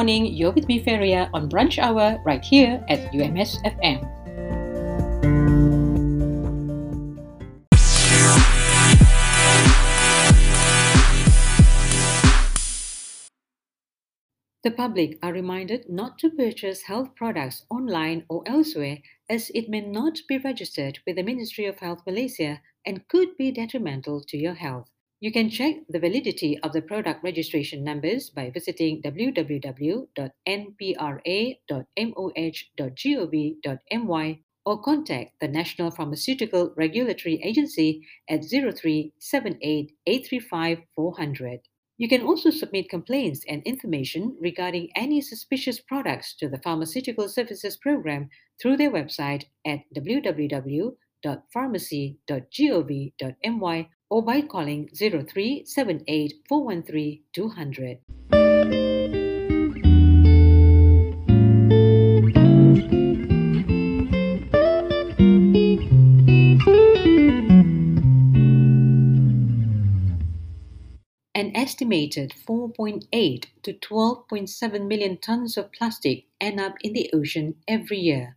morning. You're with me, Feria, on Brunch Hour right here at UMS FM. The public are reminded not to purchase health products online or elsewhere as it may not be registered with the Ministry of Health Malaysia and could be detrimental to your health. You can check the validity of the product registration numbers by visiting www.npra.moh.gov.my or contact the National Pharmaceutical Regulatory Agency at 0378 835 400. You can also submit complaints and information regarding any suspicious products to the Pharmaceutical Services Program through their website at www.pharmacy.gov.my or by calling 0378 413 200. An estimated 4.8 to 12.7 million tons of plastic end up in the ocean every year.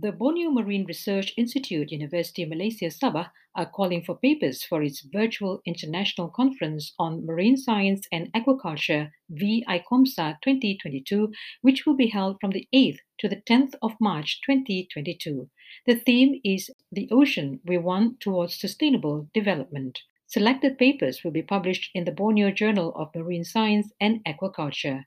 The Borneo Marine Research Institute, University of Malaysia Sabah, are calling for papers for its virtual international conference on marine science and aquaculture, VICOMSA 2022, which will be held from the 8th to the 10th of March 2022. The theme is The Ocean We Want Towards Sustainable Development. Selected papers will be published in the Borneo Journal of Marine Science and Aquaculture.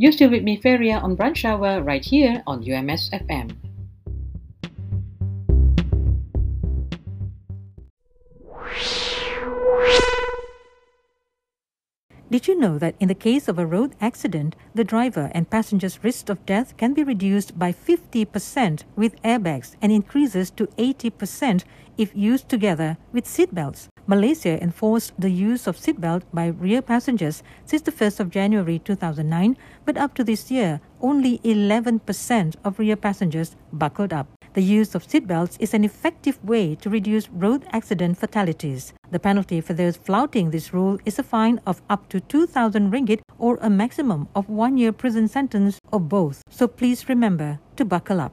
You're still with me, Feria, on Brunch Hour right here on UMS FM. Did you know that in the case of a road accident, the driver and passenger's risk of death can be reduced by 50% with airbags and increases to 80% if used together with seatbelts? Malaysia enforced the use of seatbelt by rear passengers since the 1st of January 2009, but up to this year, only 11% of rear passengers buckled up. The use of seatbelts is an effective way to reduce road accident fatalities. The penalty for those flouting this rule is a fine of up to 2,000 ringgit or a maximum of one year prison sentence or both. So please remember to buckle up.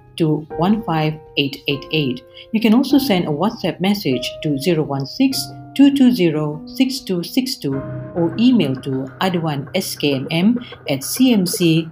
to 15888. You can also send a WhatsApp message to 016 220 6262 or email to aduanskmm at cmc.gov.my.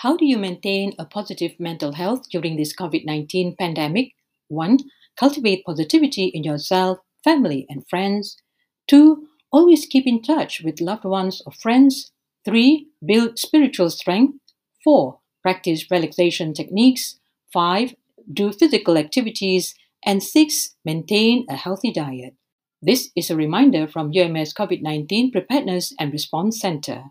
How do you maintain a positive mental health during this COVID 19 pandemic? 1. Cultivate positivity in yourself, family, and friends. 2. Always keep in touch with loved ones or friends. 3. Build spiritual strength. 4. Practice relaxation techniques. 5. Do physical activities. And 6. Maintain a healthy diet. This is a reminder from UMS COVID 19 Preparedness and Response Center.